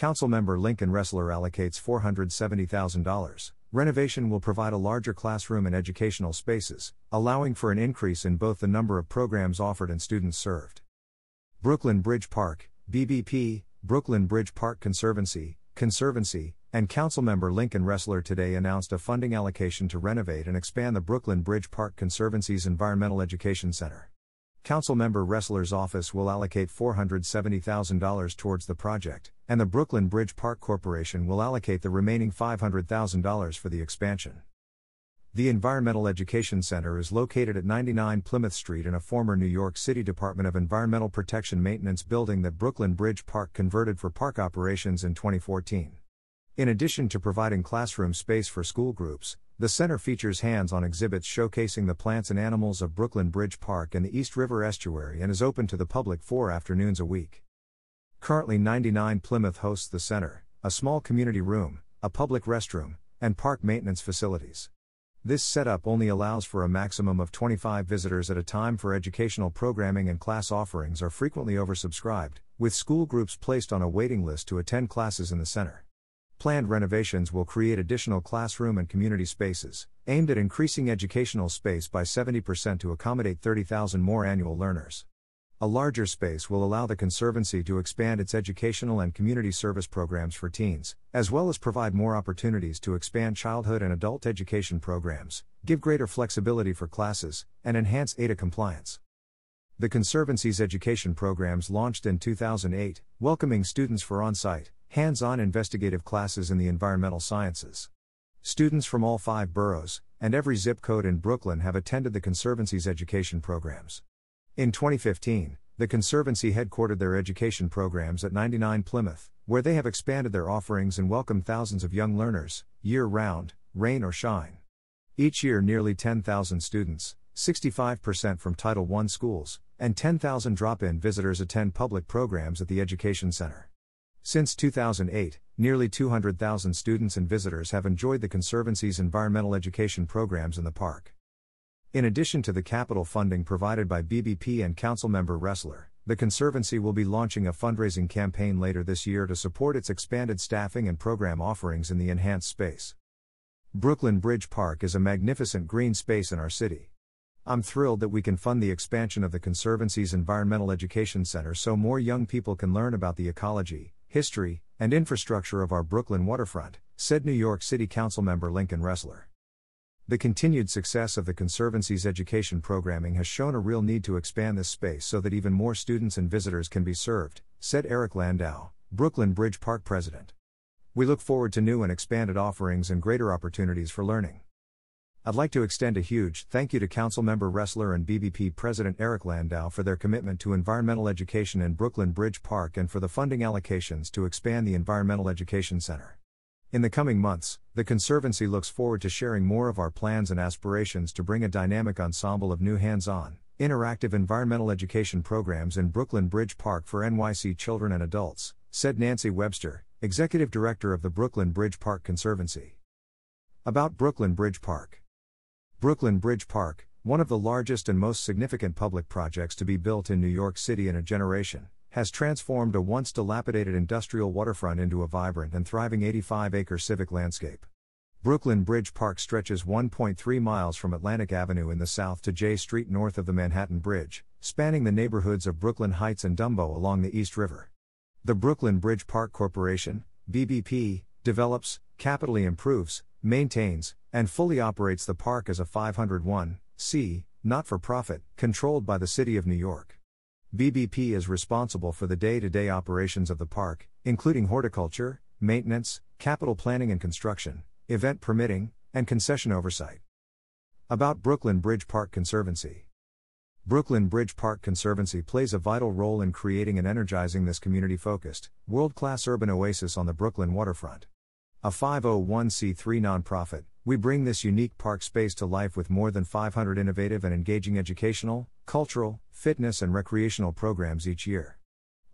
Councilmember Lincoln Restler allocates $470,000. Renovation will provide a larger classroom and educational spaces, allowing for an increase in both the number of programs offered and students served. Brooklyn Bridge Park, BBP, Brooklyn Bridge Park Conservancy, Conservancy, and Councilmember Lincoln Restler today announced a funding allocation to renovate and expand the Brooklyn Bridge Park Conservancy's Environmental Education Center. Councilmember Restler's office will allocate $470,000 towards the project, and the Brooklyn Bridge Park Corporation will allocate the remaining $500,000 for the expansion. The Environmental Education Center is located at 99 Plymouth Street in a former New York City Department of Environmental Protection maintenance building that Brooklyn Bridge Park converted for park operations in 2014. In addition to providing classroom space for school groups, the center features hands on exhibits showcasing the plants and animals of Brooklyn Bridge Park and the East River Estuary and is open to the public four afternoons a week. Currently, 99 Plymouth hosts the center, a small community room, a public restroom, and park maintenance facilities. This setup only allows for a maximum of 25 visitors at a time for educational programming and class offerings are frequently oversubscribed, with school groups placed on a waiting list to attend classes in the center. Planned renovations will create additional classroom and community spaces, aimed at increasing educational space by 70% to accommodate 30,000 more annual learners. A larger space will allow the Conservancy to expand its educational and community service programs for teens, as well as provide more opportunities to expand childhood and adult education programs, give greater flexibility for classes, and enhance ADA compliance. The Conservancy's education programs launched in 2008, welcoming students for on site, hands on investigative classes in the environmental sciences. Students from all five boroughs, and every zip code in Brooklyn have attended the Conservancy's education programs. In 2015, the Conservancy headquartered their education programs at 99 Plymouth, where they have expanded their offerings and welcomed thousands of young learners, year round, rain or shine. Each year, nearly 10,000 students, 65% from Title I schools, and 10,000 drop in visitors attend public programs at the Education Center. Since 2008, nearly 200,000 students and visitors have enjoyed the Conservancy's environmental education programs in the park. In addition to the capital funding provided by BBP and Councilmember Restler, the Conservancy will be launching a fundraising campaign later this year to support its expanded staffing and program offerings in the enhanced space. Brooklyn Bridge Park is a magnificent green space in our city. I'm thrilled that we can fund the expansion of the Conservancy's Environmental Education Center so more young people can learn about the ecology, history, and infrastructure of our Brooklyn waterfront, said New York City Councilmember Lincoln Restler. The continued success of the Conservancy's education programming has shown a real need to expand this space so that even more students and visitors can be served, said Eric Landau, Brooklyn Bridge Park president. We look forward to new and expanded offerings and greater opportunities for learning. I'd like to extend a huge thank you to Councilmember Restler and BBP President Eric Landau for their commitment to environmental education in Brooklyn Bridge Park and for the funding allocations to expand the Environmental Education Center. In the coming months, the Conservancy looks forward to sharing more of our plans and aspirations to bring a dynamic ensemble of new hands on, interactive environmental education programs in Brooklyn Bridge Park for NYC children and adults, said Nancy Webster, Executive Director of the Brooklyn Bridge Park Conservancy. About Brooklyn Bridge Park Brooklyn Bridge Park, one of the largest and most significant public projects to be built in New York City in a generation, has transformed a once dilapidated industrial waterfront into a vibrant and thriving 85 acre civic landscape. Brooklyn Bridge Park stretches 1.3 miles from Atlantic Avenue in the south to Jay Street north of the Manhattan Bridge, spanning the neighborhoods of Brooklyn Heights and Dumbo along the East River. The Brooklyn Bridge Park Corporation, BBP, develops, capitally improves, maintains, and fully operates the park as a 501c not for profit, controlled by the City of New York. BBP is responsible for the day to day operations of the park, including horticulture, maintenance, capital planning and construction, event permitting, and concession oversight. About Brooklyn Bridge Park Conservancy Brooklyn Bridge Park Conservancy plays a vital role in creating and energizing this community focused, world class urban oasis on the Brooklyn waterfront. A 501c3 nonprofit, we bring this unique park space to life with more than 500 innovative and engaging educational, cultural, fitness, and recreational programs each year.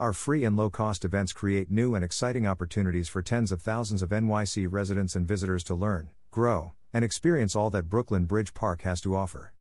Our free and low cost events create new and exciting opportunities for tens of thousands of NYC residents and visitors to learn, grow, and experience all that Brooklyn Bridge Park has to offer.